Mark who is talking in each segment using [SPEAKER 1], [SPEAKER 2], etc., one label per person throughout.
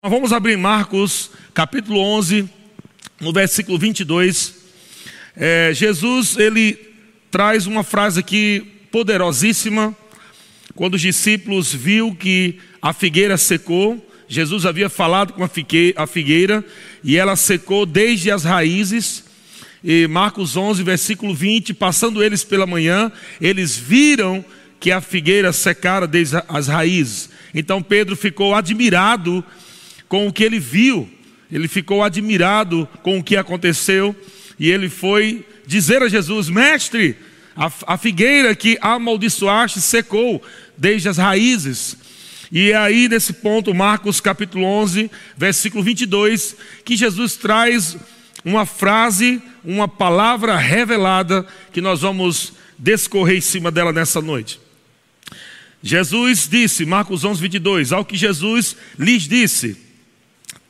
[SPEAKER 1] Vamos abrir Marcos, capítulo 11, no versículo 22. É, Jesus, ele traz uma frase aqui poderosíssima. Quando os discípulos viu que a figueira secou, Jesus havia falado com a figueira e ela secou desde as raízes. E Marcos 11, versículo 20, passando eles pela manhã, eles viram que a figueira secara desde as raízes. Então Pedro ficou admirado com o que ele viu, ele ficou admirado com o que aconteceu e ele foi dizer a Jesus: Mestre, a, a figueira que amaldiçoaste secou desde as raízes. E é aí, nesse ponto, Marcos capítulo 11, versículo 22, que Jesus traz uma frase, uma palavra revelada que nós vamos descorrer em cima dela nessa noite. Jesus disse, Marcos 11, 22, ao que Jesus lhes disse: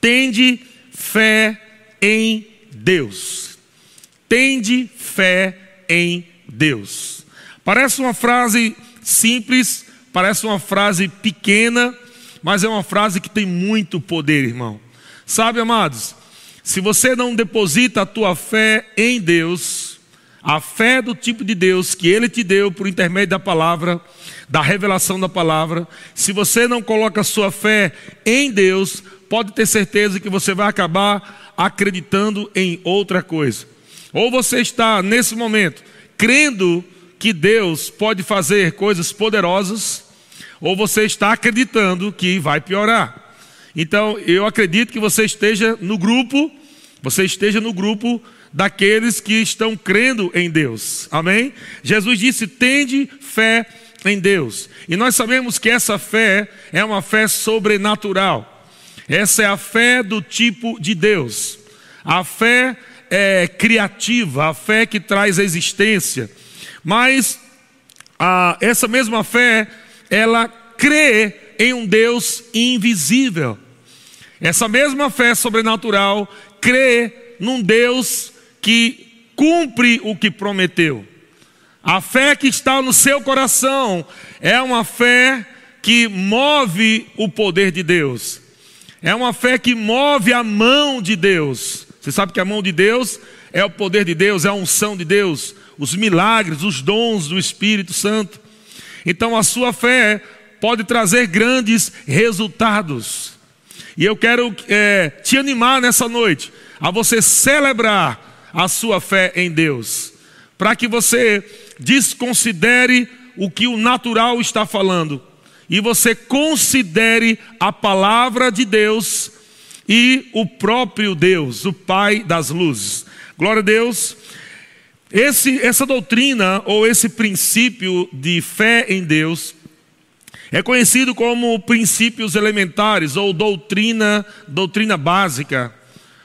[SPEAKER 1] Tende fé em Deus. Tende fé em Deus. Parece uma frase simples, parece uma frase pequena, mas é uma frase que tem muito poder, irmão. Sabe, amados, se você não deposita a tua fé em Deus, a fé do tipo de Deus que Ele te deu por intermédio da palavra, da revelação da palavra, se você não coloca a sua fé em Deus, pode ter certeza que você vai acabar acreditando em outra coisa. Ou você está nesse momento crendo que Deus pode fazer coisas poderosas, ou você está acreditando que vai piorar. Então, eu acredito que você esteja no grupo, você esteja no grupo daqueles que estão crendo em Deus. Amém? Jesus disse: "Tende fé em Deus". E nós sabemos que essa fé é uma fé sobrenatural. Essa é a fé do tipo de Deus. A fé é criativa, a fé que traz existência. Mas a, essa mesma fé, ela crê em um Deus invisível. Essa mesma fé sobrenatural crê num Deus que cumpre o que prometeu. A fé que está no seu coração é uma fé que move o poder de Deus. É uma fé que move a mão de Deus. Você sabe que a mão de Deus é o poder de Deus, é a unção de Deus, os milagres, os dons do Espírito Santo. Então a sua fé pode trazer grandes resultados. E eu quero é, te animar nessa noite a você celebrar a sua fé em Deus, para que você desconsidere o que o natural está falando e você considere a palavra de Deus e o próprio Deus, o Pai das luzes. Glória a Deus. Esse, essa doutrina ou esse princípio de fé em Deus é conhecido como princípios elementares ou doutrina, doutrina básica.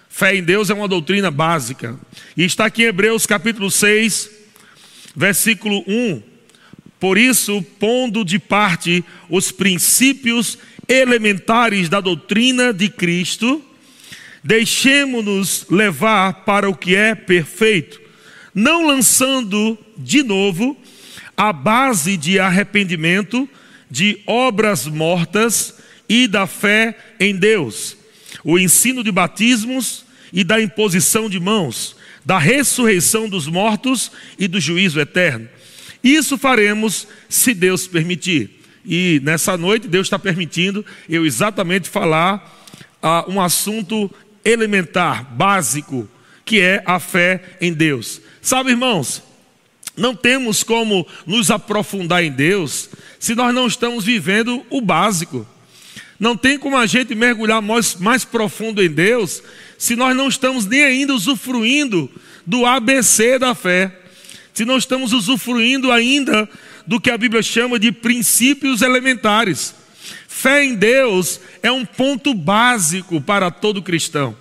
[SPEAKER 1] Fé em Deus é uma doutrina básica. E está aqui em Hebreus capítulo 6, versículo 1. Por isso, pondo de parte os princípios elementares da doutrina de Cristo, deixemos-nos levar para o que é perfeito, não lançando de novo a base de arrependimento, de obras mortas e da fé em Deus, o ensino de batismos e da imposição de mãos, da ressurreição dos mortos e do juízo eterno. Isso faremos se Deus permitir. E nessa noite, Deus está permitindo eu exatamente falar uh, um assunto elementar, básico, que é a fé em Deus. Sabe, irmãos, não temos como nos aprofundar em Deus se nós não estamos vivendo o básico. Não tem como a gente mergulhar mais, mais profundo em Deus se nós não estamos nem ainda usufruindo do ABC da fé se não estamos usufruindo ainda do que a Bíblia chama de princípios elementares. Fé em Deus é um ponto básico para todo cristão.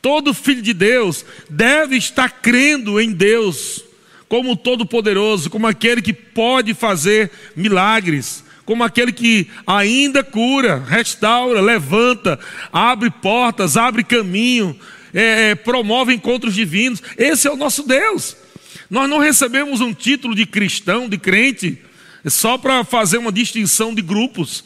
[SPEAKER 1] Todo filho de Deus deve estar crendo em Deus como todo-poderoso, como aquele que pode fazer milagres, como aquele que ainda cura, restaura, levanta, abre portas, abre caminho, é, é promove encontros divinos. Esse é o nosso Deus. Nós não recebemos um título de cristão, de crente, só para fazer uma distinção de grupos.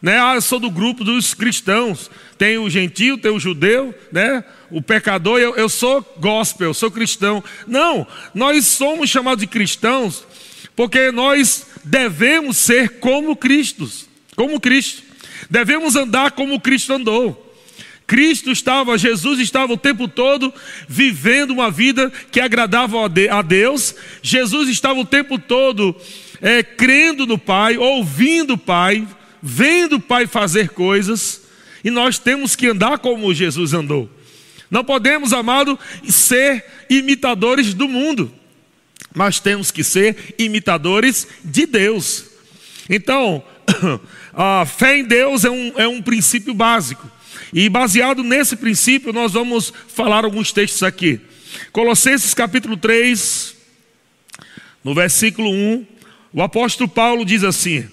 [SPEAKER 1] Né? Ah, eu sou do grupo dos cristãos. tem o gentio, tem o judeu, né? O pecador, eu, eu sou gospel, eu sou cristão. Não, nós somos chamados de cristãos porque nós devemos ser como Cristo, como Cristo. Devemos andar como Cristo andou. Cristo estava, Jesus estava o tempo todo vivendo uma vida que agradava a Deus. Jesus estava o tempo todo é, crendo no Pai, ouvindo o Pai, vendo o Pai fazer coisas. E nós temos que andar como Jesus andou. Não podemos, amado, ser imitadores do mundo, mas temos que ser imitadores de Deus. Então, a fé em Deus é um, é um princípio básico. E baseado nesse princípio, nós vamos falar alguns textos aqui. Colossenses capítulo 3, no versículo 1, o apóstolo Paulo diz assim: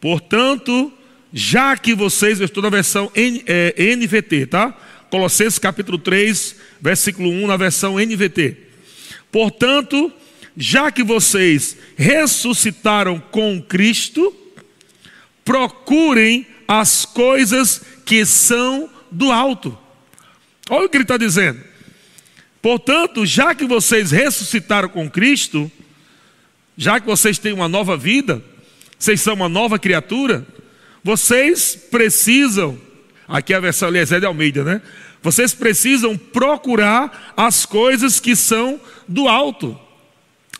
[SPEAKER 1] Portanto, já que vocês, eu estou na versão N, é, NVT, tá? Colossenses capítulo 3, versículo 1, na versão NVT. Portanto, já que vocês ressuscitaram com Cristo, procurem as coisas que são do alto. Olha o que ele está dizendo. Portanto, já que vocês ressuscitaram com Cristo, já que vocês têm uma nova vida, vocês são uma nova criatura, vocês precisam, aqui é a versão Eliezer de Almeida, né? Vocês precisam procurar as coisas que são do alto.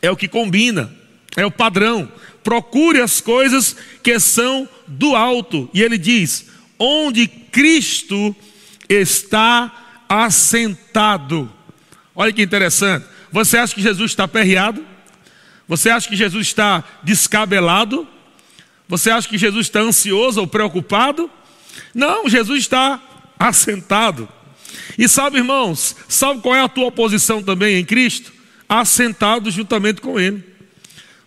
[SPEAKER 1] É o que combina, é o padrão. Procure as coisas que são do alto. E ele diz: onde Cristo está assentado. Olha que interessante. Você acha que Jesus está perreado? Você acha que Jesus está descabelado? Você acha que Jesus está ansioso ou preocupado? Não, Jesus está assentado. E sabe, irmãos, sabe qual é a tua posição também em Cristo? Assentado juntamente com Ele.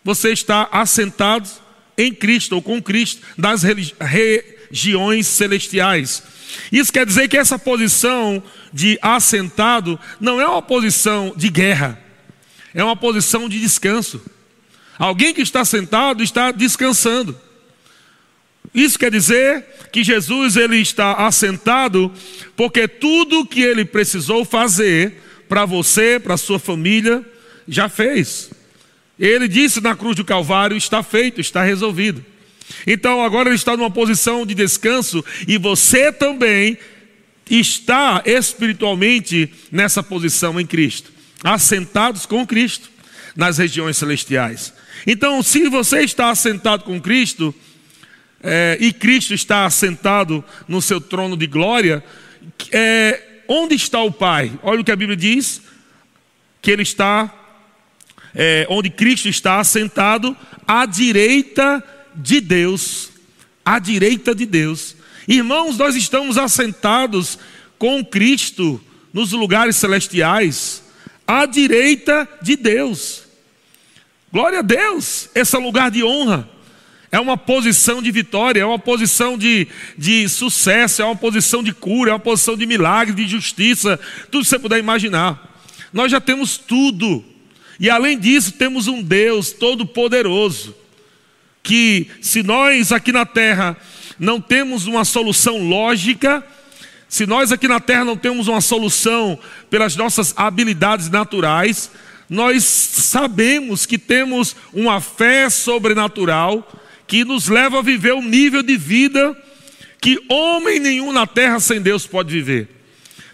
[SPEAKER 1] Você está assentado em Cristo ou com Cristo nas regiões celestiais. Isso quer dizer que essa posição de assentado não é uma posição de guerra, é uma posição de descanso. Alguém que está sentado está descansando. Isso quer dizer que Jesus ele está assentado porque tudo que ele precisou fazer para você, para sua família, já fez. Ele disse na cruz do Calvário: está feito, está resolvido. Então agora ele está numa posição de descanso e você também está espiritualmente nessa posição em Cristo, assentados com Cristo nas regiões celestiais. Então, se você está assentado com Cristo, é, e Cristo está assentado no seu trono de glória, é, onde está o Pai? Olha o que a Bíblia diz: que Ele está, é, onde Cristo está assentado, à direita de Deus. À direita de Deus. Irmãos, nós estamos assentados com Cristo nos lugares celestiais, à direita de Deus. Glória a Deus, esse é lugar de honra, é uma posição de vitória, é uma posição de, de sucesso, é uma posição de cura, é uma posição de milagre, de justiça, tudo que você puder imaginar. Nós já temos tudo, e além disso, temos um Deus todo-poderoso, que se nós aqui na terra não temos uma solução lógica, se nós aqui na terra não temos uma solução pelas nossas habilidades naturais, nós sabemos que temos uma fé sobrenatural que nos leva a viver um nível de vida que homem nenhum na terra sem Deus pode viver.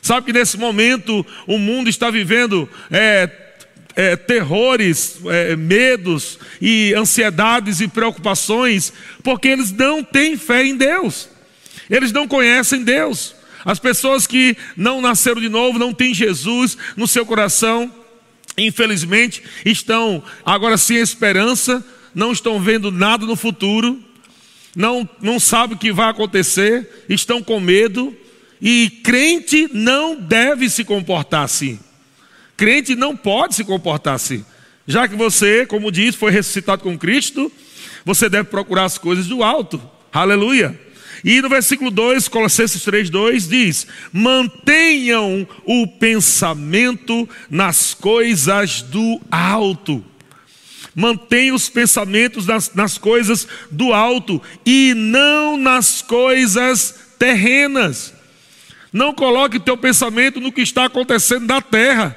[SPEAKER 1] Sabe que nesse momento o mundo está vivendo é, é, terrores, é, medos e ansiedades e preocupações, porque eles não têm fé em Deus, eles não conhecem Deus. As pessoas que não nasceram de novo, não têm Jesus no seu coração, infelizmente, estão agora sem esperança, não estão vendo nada no futuro, não, não sabem o que vai acontecer, estão com medo, e crente não deve se comportar assim. Crente não pode se comportar assim. Já que você, como diz, foi ressuscitado com Cristo, você deve procurar as coisas do alto. Aleluia. E no versículo 2, Colossenses 3, 2 diz: mantenham o pensamento nas coisas do alto. Mantenha os pensamentos nas, nas coisas do alto e não nas coisas terrenas. Não coloque teu pensamento no que está acontecendo na terra.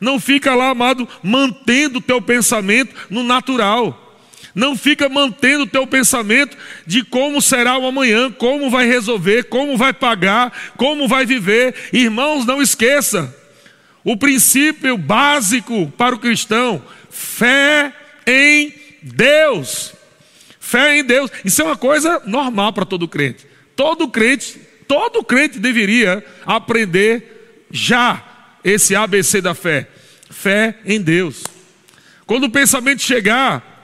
[SPEAKER 1] Não fica lá, amado, mantendo o teu pensamento no natural. Não fica mantendo o teu pensamento de como será o amanhã, como vai resolver, como vai pagar, como vai viver. Irmãos, não esqueça. O princípio básico para o cristão, fé em Deus. Fé em Deus. Isso é uma coisa normal para todo crente. Todo crente, todo crente deveria aprender já esse ABC da fé. Fé em Deus. Quando o pensamento chegar,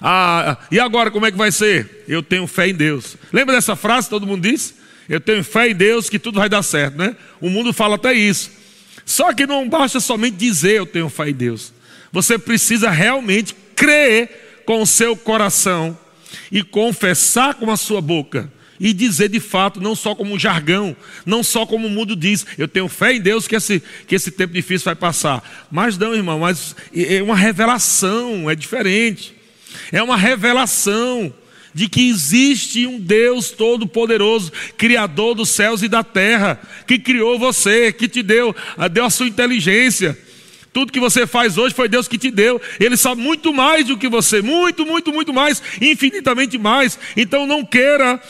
[SPEAKER 1] ah, e agora como é que vai ser? Eu tenho fé em Deus. Lembra dessa frase que todo mundo diz? Eu tenho fé em Deus que tudo vai dar certo, né? O mundo fala até isso. Só que não basta somente dizer eu tenho fé em Deus. Você precisa realmente crer com o seu coração e confessar com a sua boca e dizer de fato, não só como um jargão, não só como o mundo diz, eu tenho fé em Deus que esse, que esse tempo difícil vai passar. Mas não, irmão, mas é uma revelação, é diferente. É uma revelação de que existe um Deus todo-poderoso, criador dos céus e da terra, que criou você, que te deu, deu a sua inteligência. Tudo que você faz hoje foi Deus que te deu. Ele sabe muito mais do que você, muito, muito, muito mais, infinitamente mais. Então não queira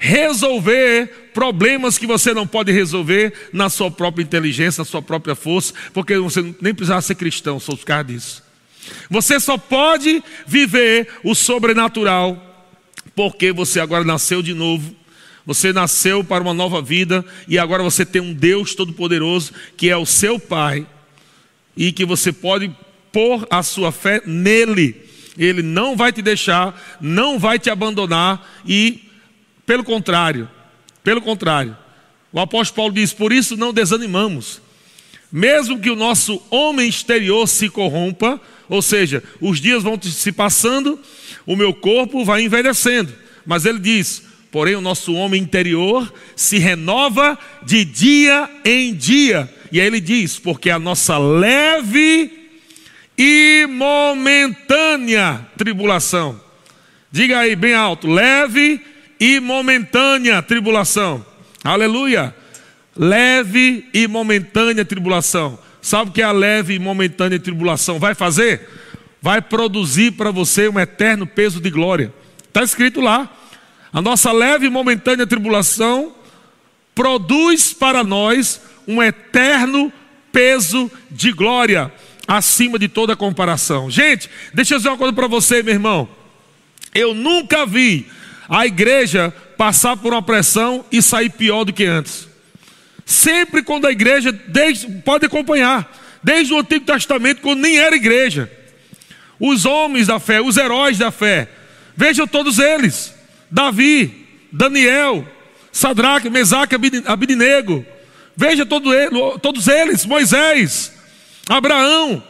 [SPEAKER 1] resolver problemas que você não pode resolver na sua própria inteligência, na sua própria força, porque você nem precisava ser cristão, só ficar disso. Você só pode viver o sobrenatural porque você agora nasceu de novo. Você nasceu para uma nova vida e agora você tem um Deus todo-poderoso que é o seu Pai e que você pode pôr a sua fé nele. Ele não vai te deixar, não vai te abandonar e pelo contrário, pelo contrário, o apóstolo Paulo diz: por isso não desanimamos, mesmo que o nosso homem exterior se corrompa, ou seja, os dias vão se passando, o meu corpo vai envelhecendo, mas ele diz: porém o nosso homem interior se renova de dia em dia, e aí ele diz: porque a nossa leve e momentânea tribulação, diga aí bem alto, leve e momentânea tribulação. Aleluia! Leve e momentânea tribulação. Sabe o que a leve e momentânea tribulação vai fazer? Vai produzir para você um eterno peso de glória. Está escrito lá. A nossa leve e momentânea tribulação produz para nós um eterno peso de glória acima de toda comparação. Gente, deixa eu dizer uma coisa para você, meu irmão. Eu nunca vi a igreja passar por uma pressão e sair pior do que antes. Sempre quando a igreja, desde, pode acompanhar, desde o Antigo Testamento, quando nem era igreja, os homens da fé, os heróis da fé, vejam todos eles: Davi, Daniel, Sadraque, Mesaque, Abidinego, veja todo ele, todos eles, Moisés, Abraão,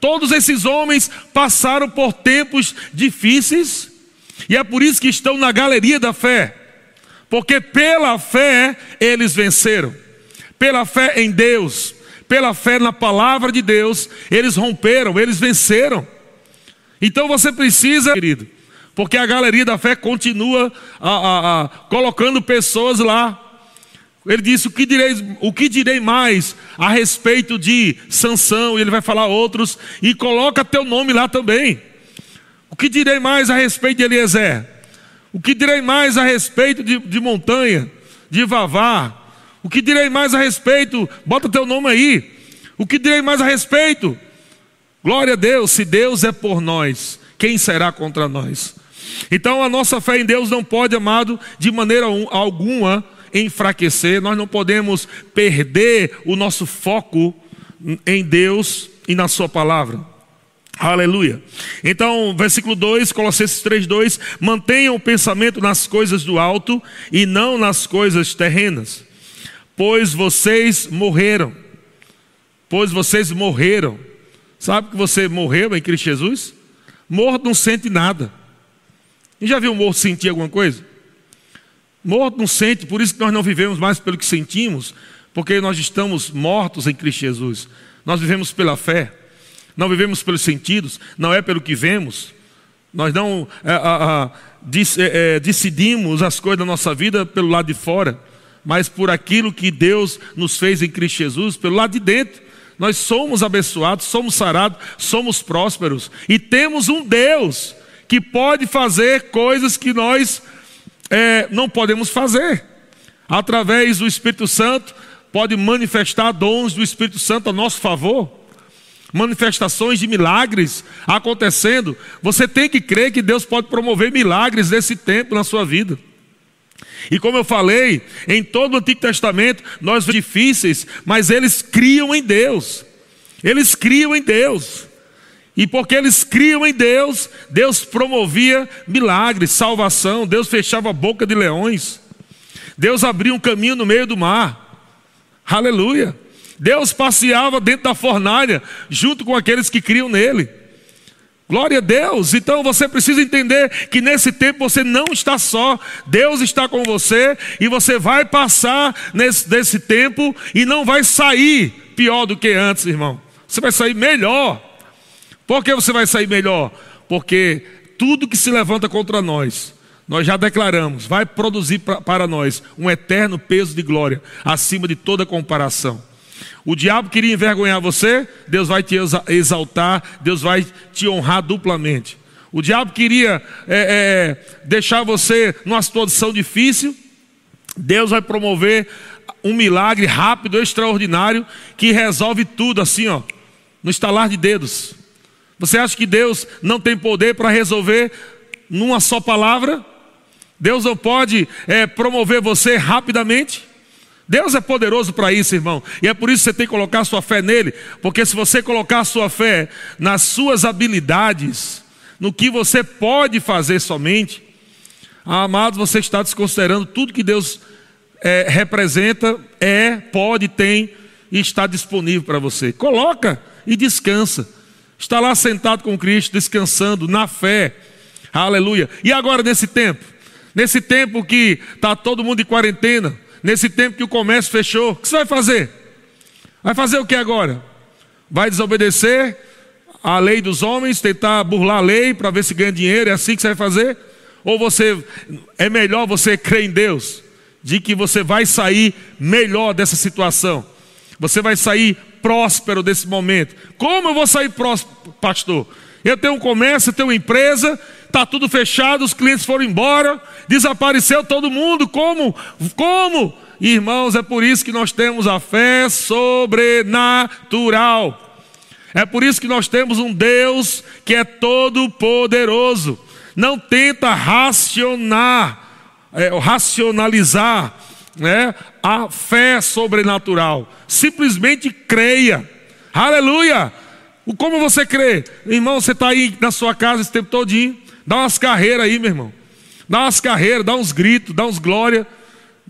[SPEAKER 1] todos esses homens passaram por tempos difíceis, e é por isso que estão na galeria da fé. Porque pela fé eles venceram. Pela fé em Deus, pela fé na palavra de Deus, eles romperam, eles venceram. Então você precisa, querido, porque a galeria da fé continua a, a, a, colocando pessoas lá. Ele disse: o que, direi, o que direi mais a respeito de Sansão? E ele vai falar outros, e coloca teu nome lá também. O que direi mais a respeito de Eliezer? O que direi mais a respeito de, de montanha, de Vavá? O que direi mais a respeito? Bota teu nome aí. O que direi mais a respeito? Glória a Deus, se Deus é por nós, quem será contra nós? Então a nossa fé em Deus não pode, amado, de maneira alguma enfraquecer, nós não podemos perder o nosso foco em Deus e na Sua palavra. Aleluia. Então, versículo 2, Colossenses 3, 2: mantenham o pensamento nas coisas do alto e não nas coisas terrenas, pois vocês morreram. Pois vocês morreram. Sabe que você morreu em Cristo Jesus? Morto não sente nada. E já viu um morto sentir alguma coisa? Morto não sente, por isso que nós não vivemos mais pelo que sentimos, porque nós estamos mortos em Cristo Jesus. Nós vivemos pela fé não vivemos pelos sentidos, não é pelo que vemos. Nós não é, é, é, decidimos as coisas da nossa vida pelo lado de fora. mas por aquilo que Deus nos fez em Cristo Jesus, pelo lado de dentro. Nós somos abençoados, somos sarados, somos prósperos e temos um Deus que pode fazer coisas que nós é, não podemos fazer. Através do Espírito Santo, pode manifestar dons do Espírito Santo a nosso favor, manifestações de milagres acontecendo. Você tem que crer que Deus pode promover milagres nesse tempo na sua vida. E como eu falei, em todo o Antigo Testamento, nós difíceis, mas eles criam em Deus. Eles criam em Deus. E porque eles criam em Deus, Deus promovia milagres, salvação, Deus fechava a boca de leões. Deus abria um caminho no meio do mar. Aleluia. Deus passeava dentro da fornalha, junto com aqueles que criam nele. Glória a Deus. Então você precisa entender que nesse tempo você não está só. Deus está com você e você vai passar nesse, nesse tempo e não vai sair pior do que antes, irmão. Você vai sair melhor. Por que você vai sair melhor? Porque tudo que se levanta contra nós, nós já declaramos, vai produzir pra, para nós um eterno peso de glória, acima de toda comparação. O diabo queria envergonhar você, Deus vai te exaltar, Deus vai te honrar duplamente. O diabo queria é, é, deixar você numa situação difícil, Deus vai promover um milagre rápido, extraordinário, que resolve tudo assim, ó, no estalar de dedos. Você acha que Deus não tem poder para resolver numa só palavra? Deus não pode é, promover você rapidamente? Deus é poderoso para isso, irmão. E é por isso que você tem que colocar sua fé nele. Porque se você colocar sua fé nas suas habilidades, no que você pode fazer somente, amado, você está desconsiderando tudo que Deus é, representa, é, pode, tem e está disponível para você. Coloca e descansa. Está lá sentado com Cristo, descansando na fé. Aleluia. E agora nesse tempo? Nesse tempo que está todo mundo em quarentena, nesse tempo que o comércio fechou, o que você vai fazer? Vai fazer o que agora? Vai desobedecer a lei dos homens, tentar burlar a lei para ver se ganha dinheiro, é assim que você vai fazer? Ou você é melhor você crer em Deus, de que você vai sair melhor dessa situação? Você vai sair próspero desse momento. Como eu vou sair próspero, pastor? Eu tenho um comércio, eu tenho uma empresa, está tudo fechado, os clientes foram embora, desapareceu todo mundo. Como? Como? Irmãos, é por isso que nós temos a fé sobrenatural. É por isso que nós temos um Deus que é todo poderoso. Não tenta racionar, é, racionalizar né, a fé sobrenatural. Simplesmente creia. Aleluia! Como você crê? Irmão, você está aí na sua casa esse tempo todinho. Dá umas carreiras aí, meu irmão. Dá umas carreiras, dá uns gritos, dá uns glória.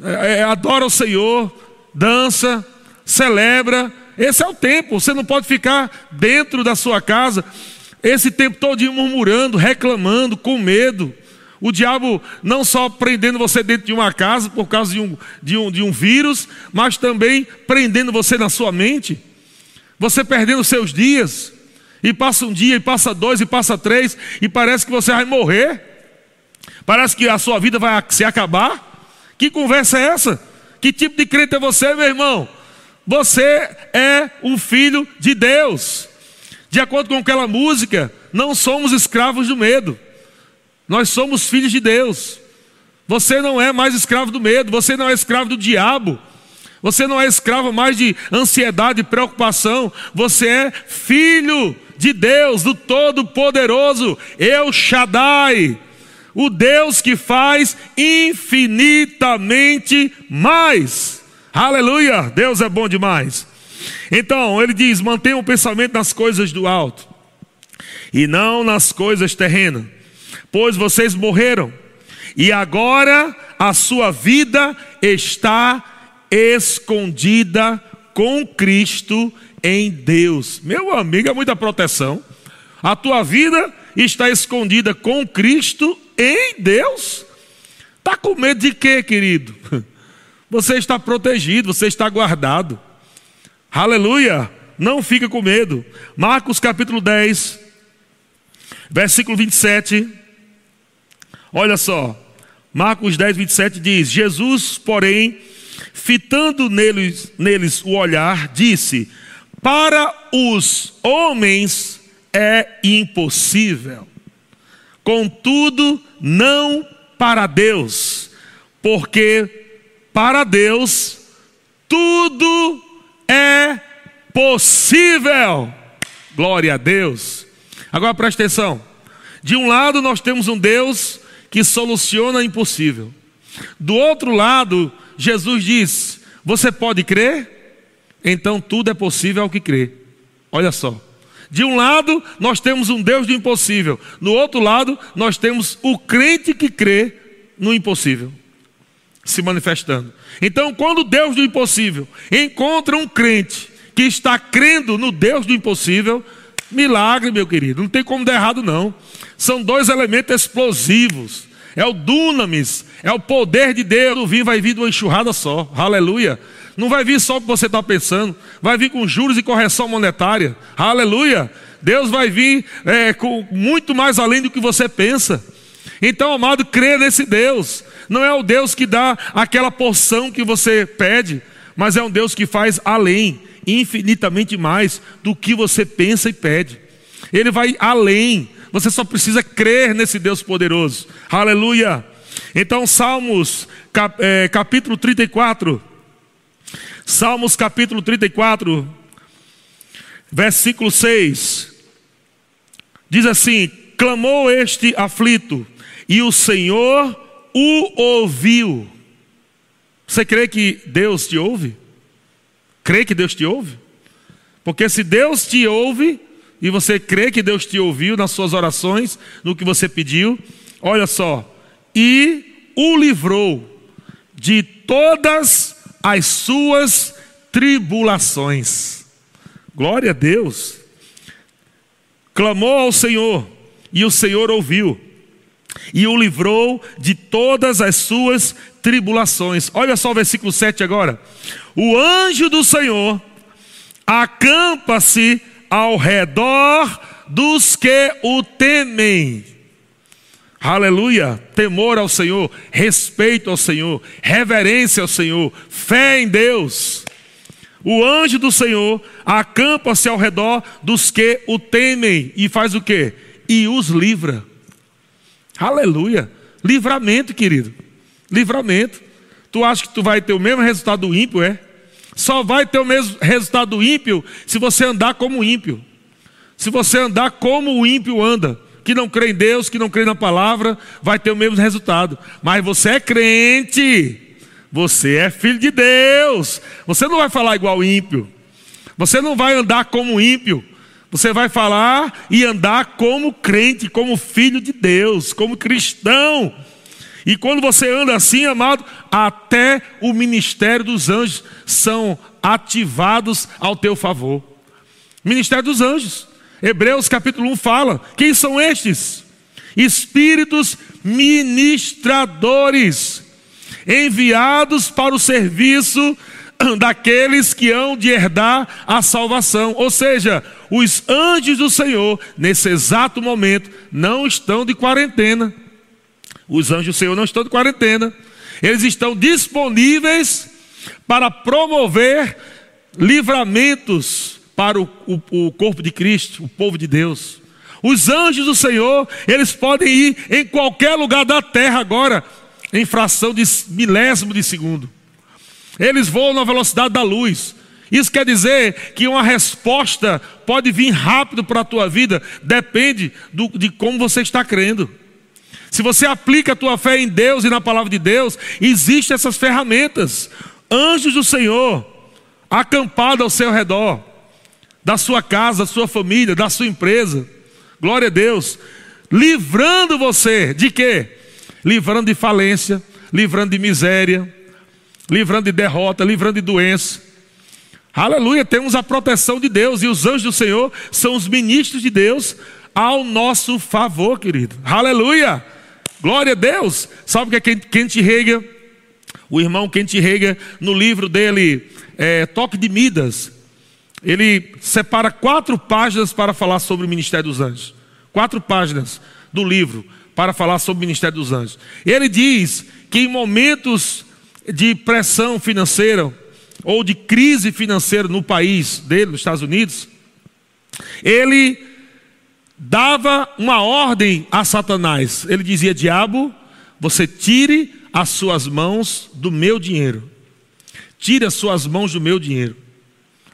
[SPEAKER 1] É, é, adora o Senhor, dança, celebra. Esse é o tempo. Você não pode ficar dentro da sua casa esse tempo todinho murmurando, reclamando, com medo. O diabo não só prendendo você dentro de uma casa por causa de um, de um, de um vírus, mas também prendendo você na sua mente. Você perdendo seus dias. E passa um dia, e passa dois, e passa três, e parece que você vai morrer. Parece que a sua vida vai se acabar. Que conversa é essa? Que tipo de crente é você, meu irmão? Você é um filho de Deus. De acordo com aquela música, não somos escravos do medo. Nós somos filhos de Deus. Você não é mais escravo do medo, você não é escravo do diabo. Você não é escravo mais de ansiedade e preocupação. Você é filho de Deus, do Todo-Poderoso, Eu Shaddai, o Deus que faz infinitamente mais. Aleluia! Deus é bom demais. Então, ele diz: mantenha o pensamento nas coisas do alto e não nas coisas terrenas pois vocês morreram, e agora a sua vida está escondida com Cristo em Deus. Meu amigo, é muita proteção. A tua vida está escondida com Cristo em Deus. Está com medo de quê, querido? Você está protegido, você está guardado. Aleluia! Não fica com medo. Marcos capítulo 10, versículo 27. Olha só, Marcos 10, 27 diz: Jesus, porém, fitando neles, neles o olhar, disse: Para os homens é impossível, contudo, não para Deus, porque para Deus tudo é possível. Glória a Deus. Agora preste atenção. De um lado, nós temos um Deus que soluciona o impossível. Do outro lado, Jesus diz: Você pode crer? Então tudo é possível ao que crê. Olha só. De um lado, nós temos um Deus do impossível. No outro lado, nós temos o crente que crê no impossível se manifestando. Então, quando Deus do impossível encontra um crente que está crendo no Deus do impossível, milagre, meu querido, não tem como dar errado, não. São dois elementos explosivos. É o dunamis, é o poder de Deus. O vinho vai vir de uma enxurrada só. Aleluia. Não vai vir só o que você está pensando, vai vir com juros e correção monetária. Aleluia. Deus vai vir é, com muito mais além do que você pensa. Então, amado, crê nesse Deus. Não é o Deus que dá aquela porção que você pede, mas é um Deus que faz além, infinitamente mais do que você pensa e pede. Ele vai além. Você só precisa crer nesse Deus poderoso. Aleluia. Então, Salmos, cap, é, capítulo 34. Salmos capítulo 34, versículo 6. Diz assim: Clamou este aflito, e o Senhor o ouviu. Você crê que Deus te ouve? Crê que Deus te ouve? Porque se Deus te ouve, e você crê que Deus te ouviu nas suas orações, no que você pediu, olha só, e o livrou de todas as suas tribulações. Glória a Deus. Clamou ao Senhor, e o Senhor ouviu, e o livrou de todas as suas tribulações. Olha só o versículo 7 agora. O anjo do Senhor acampa-se ao redor dos que o temem. Aleluia, temor ao Senhor, respeito ao Senhor, reverência ao Senhor, fé em Deus. O anjo do Senhor acampa-se ao redor dos que o temem e faz o que? E os livra. Aleluia, livramento, querido, livramento. Tu acha que tu vai ter o mesmo resultado do ímpio, é? Só vai ter o mesmo resultado do ímpio se você andar como ímpio. Se você andar como o ímpio anda que não crê em Deus, que não crê na palavra, vai ter o mesmo resultado. Mas você é crente, você é filho de Deus. Você não vai falar igual ímpio. Você não vai andar como ímpio. Você vai falar e andar como crente, como filho de Deus, como cristão. E quando você anda assim, amado, até o ministério dos anjos são ativados ao teu favor. Ministério dos anjos. Hebreus capítulo 1 fala: quem são estes? Espíritos ministradores, enviados para o serviço daqueles que hão de herdar a salvação. Ou seja, os anjos do Senhor, nesse exato momento, não estão de quarentena. Os anjos do Senhor não estão de quarentena. Eles estão disponíveis para promover livramentos para o, o, o corpo de Cristo, o povo de Deus. Os anjos do Senhor, eles podem ir em qualquer lugar da terra agora, em fração de milésimo de segundo. Eles voam na velocidade da luz. Isso quer dizer que uma resposta pode vir rápido para a tua vida, depende do, de como você está crendo. Se você aplica a tua fé em Deus e na palavra de Deus, existem essas ferramentas. Anjos do Senhor, acampados ao seu redor da sua casa, da sua família, da sua empresa. Glória a Deus. Livrando você de quê? Livrando de falência, livrando de miséria, livrando de derrota, livrando de doença. Aleluia, temos a proteção de Deus e os anjos do Senhor são os ministros de Deus ao nosso favor, querido. Aleluia! Glória a Deus! Sabe o que é Kent Hager? O irmão Kent Hager, no livro dele, é, Toque de Midas, ele separa quatro páginas para falar sobre o ministério dos anjos. Quatro páginas do livro para falar sobre o ministério dos anjos. Ele diz que em momentos de pressão financeira ou de crise financeira no país dele, nos Estados Unidos, ele dava uma ordem a Satanás. Ele dizia: Diabo, você tire as suas mãos do meu dinheiro. Tire as suas mãos do meu dinheiro.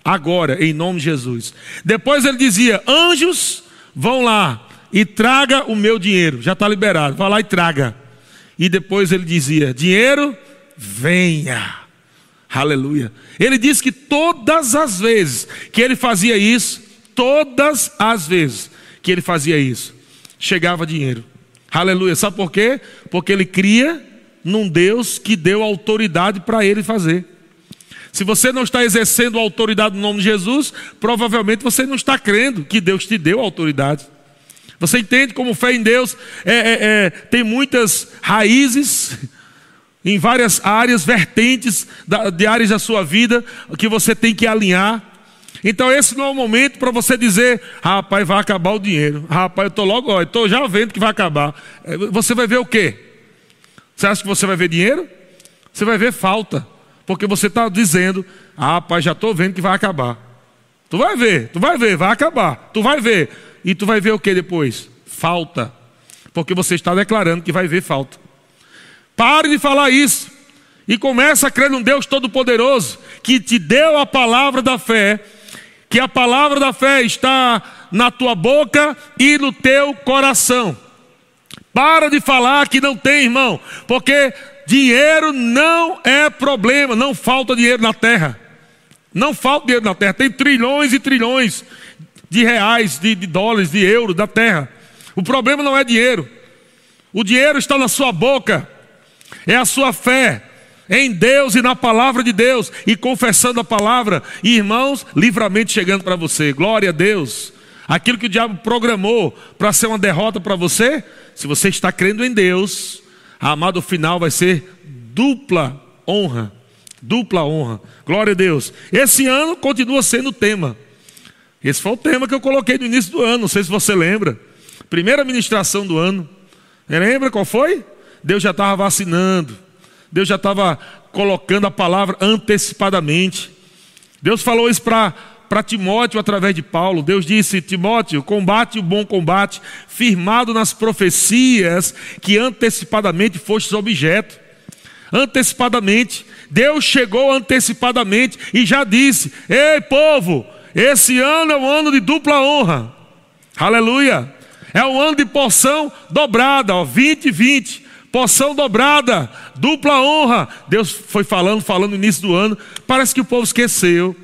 [SPEAKER 1] Agora, em nome de Jesus. Depois ele dizia: Anjos, vão lá e traga o meu dinheiro. Já está liberado. Vá lá e traga. E depois ele dizia: Dinheiro, venha. Aleluia. Ele disse que todas as vezes que ele fazia isso, todas as vezes que ele fazia isso, chegava dinheiro. Aleluia. Sabe por quê? Porque ele cria num Deus que deu autoridade para ele fazer. Se você não está exercendo a autoridade no nome de Jesus, provavelmente você não está crendo que Deus te deu autoridade. Você entende como fé em Deus é, é, é, tem muitas raízes em várias áreas, vertentes de áreas da sua vida que você tem que alinhar. Então esse não é o momento para você dizer, rapaz, vai acabar o dinheiro. Rapaz, eu estou logo, estou já vendo que vai acabar. É, você vai ver o quê? Você acha que você vai ver dinheiro? Você vai ver falta. Porque você está dizendo, ah, rapaz, já estou vendo que vai acabar. Tu vai ver, tu vai ver, vai acabar. Tu vai ver. E tu vai ver o que depois? Falta. Porque você está declarando que vai ver falta. Pare de falar isso. E começa a crer num Deus Todo-Poderoso que te deu a palavra da fé, que a palavra da fé está na tua boca e no teu coração. Para de falar que não tem, irmão, porque dinheiro não é problema, não falta dinheiro na terra. Não falta dinheiro na terra, tem trilhões e trilhões de reais, de, de dólares, de euros da terra. O problema não é dinheiro, o dinheiro está na sua boca é a sua fé em Deus e na palavra de Deus e confessando a palavra, e irmãos, livramento chegando para você. Glória a Deus. Aquilo que o diabo programou para ser uma derrota para você, se você está crendo em Deus, amado final vai ser dupla honra. Dupla honra. Glória a Deus. Esse ano continua sendo o tema. Esse foi o tema que eu coloquei no início do ano, não sei se você lembra. Primeira ministração do ano. Lembra qual foi? Deus já estava vacinando, Deus já estava colocando a palavra antecipadamente. Deus falou isso para para Timóteo através de Paulo. Deus disse: Timóteo, combate o bom combate, firmado nas profecias que antecipadamente fostes objeto. Antecipadamente, Deus chegou antecipadamente e já disse: Ei, povo, esse ano é um ano de dupla honra. Aleluia. É um ano de porção dobrada, ó, 20 e 20 porção dobrada, dupla honra. Deus foi falando, falando no início do ano. Parece que o povo esqueceu.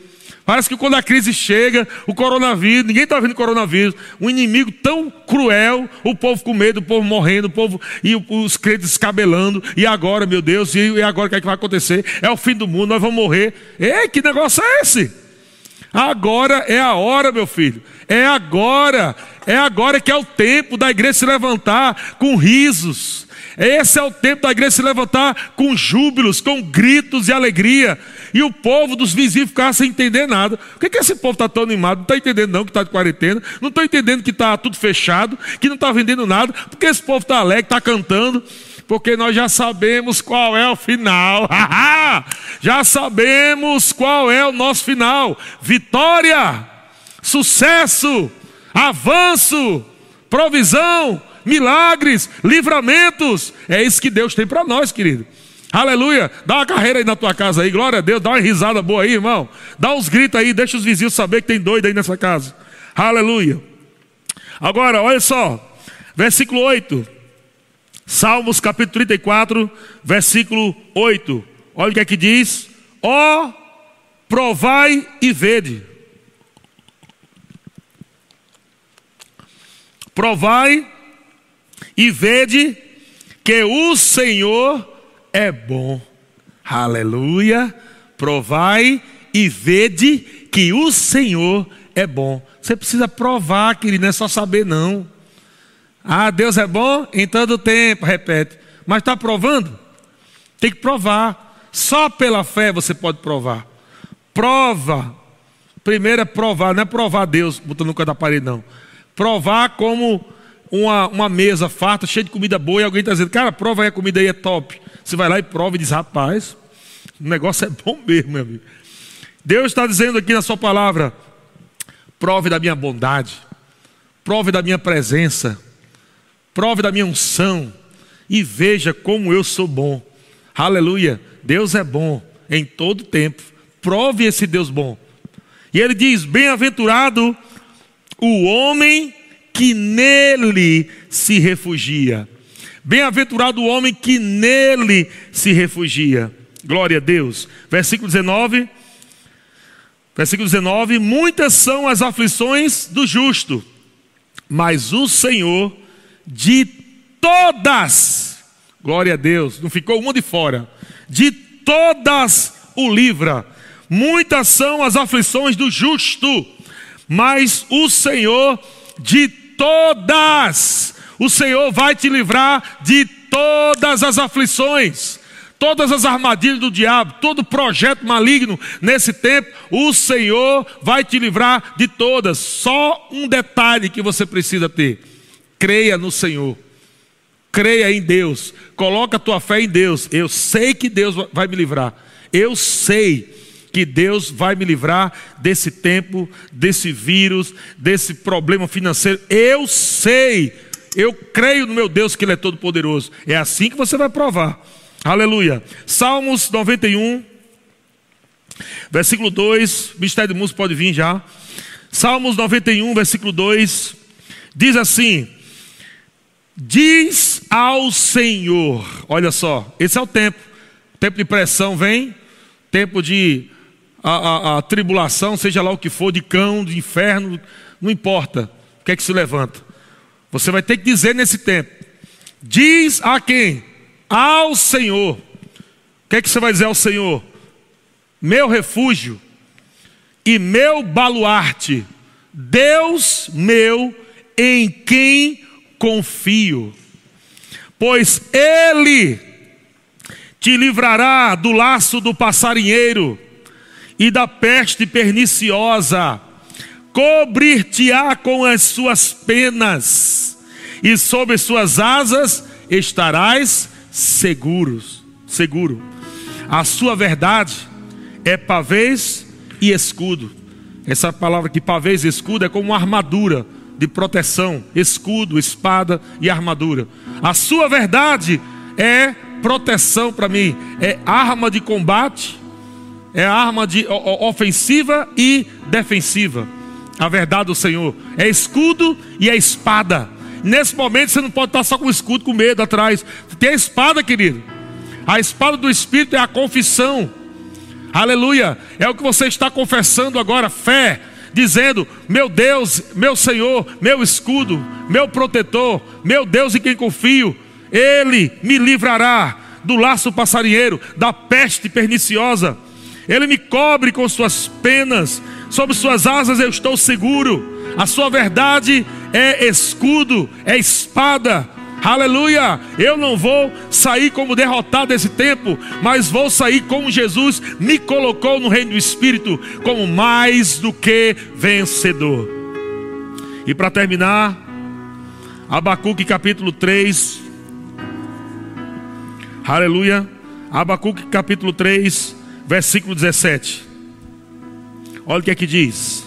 [SPEAKER 1] Parece que quando a crise chega, o coronavírus, ninguém está vendo coronavírus, um inimigo tão cruel, o povo com medo, o povo morrendo, o povo e os crentes descabelando. E agora, meu Deus, e agora o que, é que vai acontecer? É o fim do mundo, nós vamos morrer. Ei, que negócio é esse? Agora é a hora, meu filho. É agora. É agora que é o tempo da igreja se levantar com risos, esse é o tempo da igreja se levantar com júbilos, com gritos e alegria. E o povo dos vizinhos ficar sem entender nada. Por que, que esse povo está tão animado? Não está entendendo não que está de quarentena. Não está entendendo que está tudo fechado, que não está vendendo nada. Porque esse povo está alegre, está cantando. Porque nós já sabemos qual é o final. já sabemos qual é o nosso final. Vitória, sucesso, avanço, provisão, milagres, livramentos. É isso que Deus tem para nós, querido. Aleluia. Dá uma carreira aí na tua casa aí, glória a Deus. Dá uma risada boa aí, irmão. Dá uns gritos aí, deixa os vizinhos saber que tem doido aí nessa casa. Aleluia. Agora, olha só. Versículo 8. Salmos capítulo 34, versículo 8. Olha o que é que diz: Ó, oh, provai e vede. Provai e vede que o Senhor é bom. Aleluia. Provai e vede que o Senhor é bom. Você precisa provar, querido, não é só saber, não. Ah, Deus é bom em todo tempo, repete. Mas está provando? Tem que provar. Só pela fé você pode provar. Prova. Primeiro é provar, não é provar Deus botando no canto da parede, não. Provar como uma, uma mesa farta, cheia de comida boa, e alguém está dizendo, cara, prova aí a comida aí é top. Você vai lá e prova e diz, rapaz, O negócio é bom mesmo, meu amigo. Deus está dizendo aqui na Sua palavra: prove da minha bondade, prove da minha presença, prove da minha unção e veja como eu sou bom. Aleluia. Deus é bom em todo tempo. Prove esse Deus bom. E ele diz: Bem-aventurado o homem que nele se refugia. Bem-aventurado o homem que nele se refugia. Glória a Deus. Versículo 19. Versículo 19: Muitas são as aflições do justo, mas o Senhor de todas, glória a Deus, não ficou uma de fora, de todas o livra. Muitas são as aflições do justo, mas o Senhor de todas, o Senhor vai te livrar de todas as aflições todas as armadilhas do diabo, todo projeto maligno nesse tempo, o Senhor vai te livrar de todas. Só um detalhe que você precisa ter: creia no Senhor. Creia em Deus, coloca a tua fé em Deus. Eu sei que Deus vai me livrar. Eu sei que Deus vai me livrar desse tempo, desse vírus, desse problema financeiro. Eu sei. Eu creio no meu Deus que Ele é todo poderoso. É assim que você vai provar. Aleluia. Salmos 91, versículo 2. Mistério de música pode vir já. Salmos 91, versículo 2. Diz assim: Diz ao Senhor, olha só, esse é o tempo. Tempo de pressão vem, tempo de a, a, a tribulação, seja lá o que for, de cão, de inferno, não importa o que é que se levanta. Você vai ter que dizer nesse tempo: Diz a quem? ao Senhor. O que é que você vai dizer ao Senhor? Meu refúgio e meu baluarte, Deus meu em quem confio. Pois Ele te livrará do laço do passarinheiro e da peste perniciosa, cobrir-te-á com as suas penas, e sob suas asas estarás seguros, seguro. A sua verdade é pavês e escudo. Essa palavra aqui, pavês e escudo, é como uma armadura de proteção, escudo, espada e armadura. A sua verdade é proteção para mim, é arma de combate, é arma de ofensiva e defensiva. A verdade do Senhor é escudo e é espada. Nesse momento você não pode estar só com escudo com medo atrás. Tem a espada, querido. A espada do Espírito é a confissão. Aleluia. É o que você está confessando agora, fé, dizendo: Meu Deus, meu Senhor, meu escudo, meu protetor, meu Deus em quem confio, Ele me livrará do laço passarinheiro, da peste perniciosa. Ele me cobre com suas penas, sob suas asas eu estou seguro. A sua verdade é escudo, é espada. Aleluia! Eu não vou sair como derrotado desse tempo, mas vou sair como Jesus me colocou no reino do Espírito, como mais do que vencedor. E para terminar, Abacuque capítulo 3. Aleluia. Abacuque capítulo 3, versículo 17. Olha o que é que diz.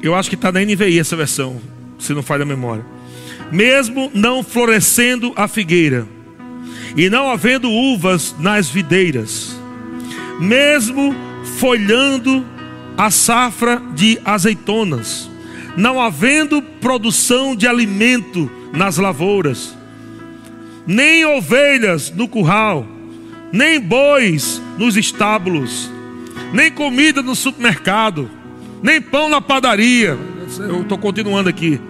[SPEAKER 1] Eu acho que está na NVI essa versão, se não falha a memória. Mesmo não florescendo a figueira, e não havendo uvas nas videiras, mesmo folhando a safra de azeitonas, não havendo produção de alimento nas lavouras, nem ovelhas no curral, nem bois nos estábulos, nem comida no supermercado, nem pão na padaria. Eu estou continuando aqui.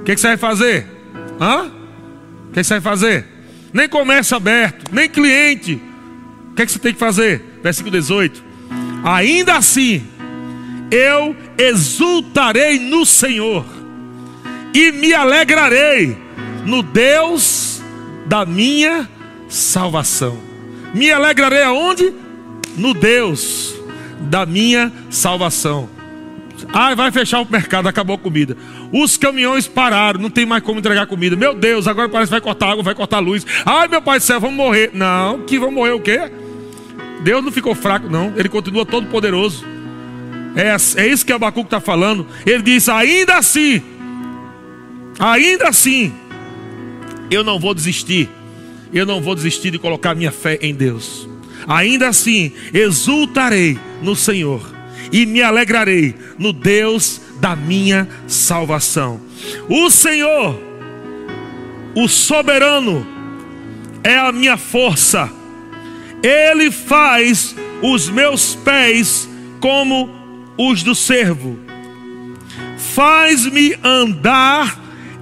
[SPEAKER 1] O que, que, você vai fazer? Hã? O que, que, você vai fazer? Nem comércio aberto, nem cliente. O que, que você tem que fazer? Versículo 18. Ainda assim, eu exultarei no Senhor e me alegrarei no Deus da minha salvação. Me alegrarei aonde? No Deus da minha salvação. Ah, vai fechar o mercado, acabou a comida. Os caminhões pararam, não tem mais como entregar comida. Meu Deus, agora parece que vai cortar água, vai cortar luz. Ai, meu pai do céu, vamos morrer. Não, que vamos morrer o quê? Deus não ficou fraco, não. Ele continua todo poderoso. É, é isso que Abacuque está falando. Ele diz: ainda assim, ainda assim, eu não vou desistir. Eu não vou desistir de colocar minha fé em Deus. Ainda assim, exultarei no Senhor e me alegrarei no Deus da minha salvação. O Senhor, o soberano, é a minha força. Ele faz os meus pés como os do servo. Faz-me andar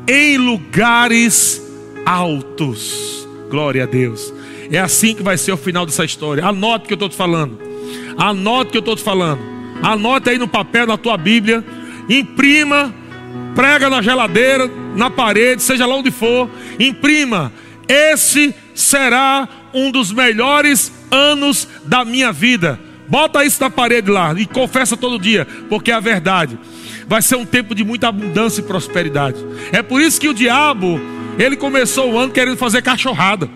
[SPEAKER 1] em lugares altos. Glória a Deus. É assim que vai ser o final dessa história. Anote o que eu estou te falando. Anote o que eu estou te falando. Anote aí no papel, na tua Bíblia. Imprima. Prega na geladeira, na parede, seja lá onde for. Imprima. Esse será um dos melhores anos da minha vida. Bota isso na parede lá e confessa todo dia, porque é a verdade. Vai ser um tempo de muita abundância e prosperidade. É por isso que o diabo, ele começou o ano querendo fazer cachorrada.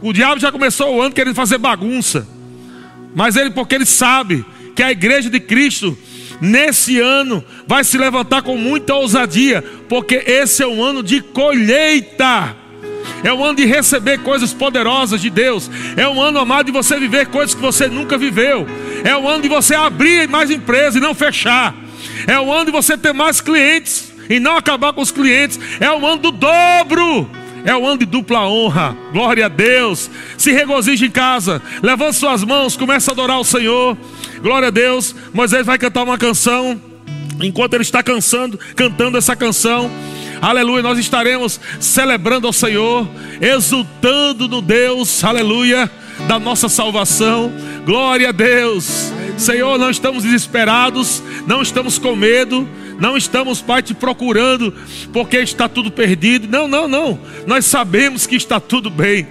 [SPEAKER 1] O diabo já começou o ano querendo fazer bagunça. Mas ele, porque ele sabe que a igreja de Cristo, nesse ano, vai se levantar com muita ousadia, porque esse é um ano de colheita. É um ano de receber coisas poderosas de Deus. É um ano, amado, de você viver coisas que você nunca viveu. É um ano de você abrir mais empresas e não fechar. É um ano de você ter mais clientes e não acabar com os clientes. É um ano do dobro. É o ano de dupla honra. Glória a Deus. Se regozije em casa. Levante suas mãos. Comece a adorar o Senhor. Glória a Deus. Moisés vai cantar uma canção. Enquanto ele está cansando, cantando essa canção. Aleluia, nós estaremos celebrando ao Senhor, exultando no Deus, aleluia, da nossa salvação. Glória a Deus. Senhor, não estamos desesperados, não estamos com medo, não estamos, Pai, te procurando porque está tudo perdido. Não, não, não. Nós sabemos que está tudo bem.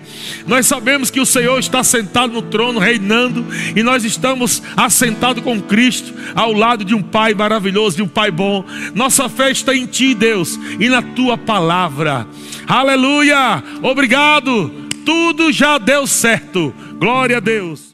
[SPEAKER 1] Nós sabemos que o Senhor está sentado no trono, reinando, e nós estamos assentados com Cristo ao lado de um Pai maravilhoso, de um Pai bom. Nossa fé está em Ti, Deus, e na Tua palavra. Aleluia! Obrigado. Tudo já deu certo. Glória a Deus.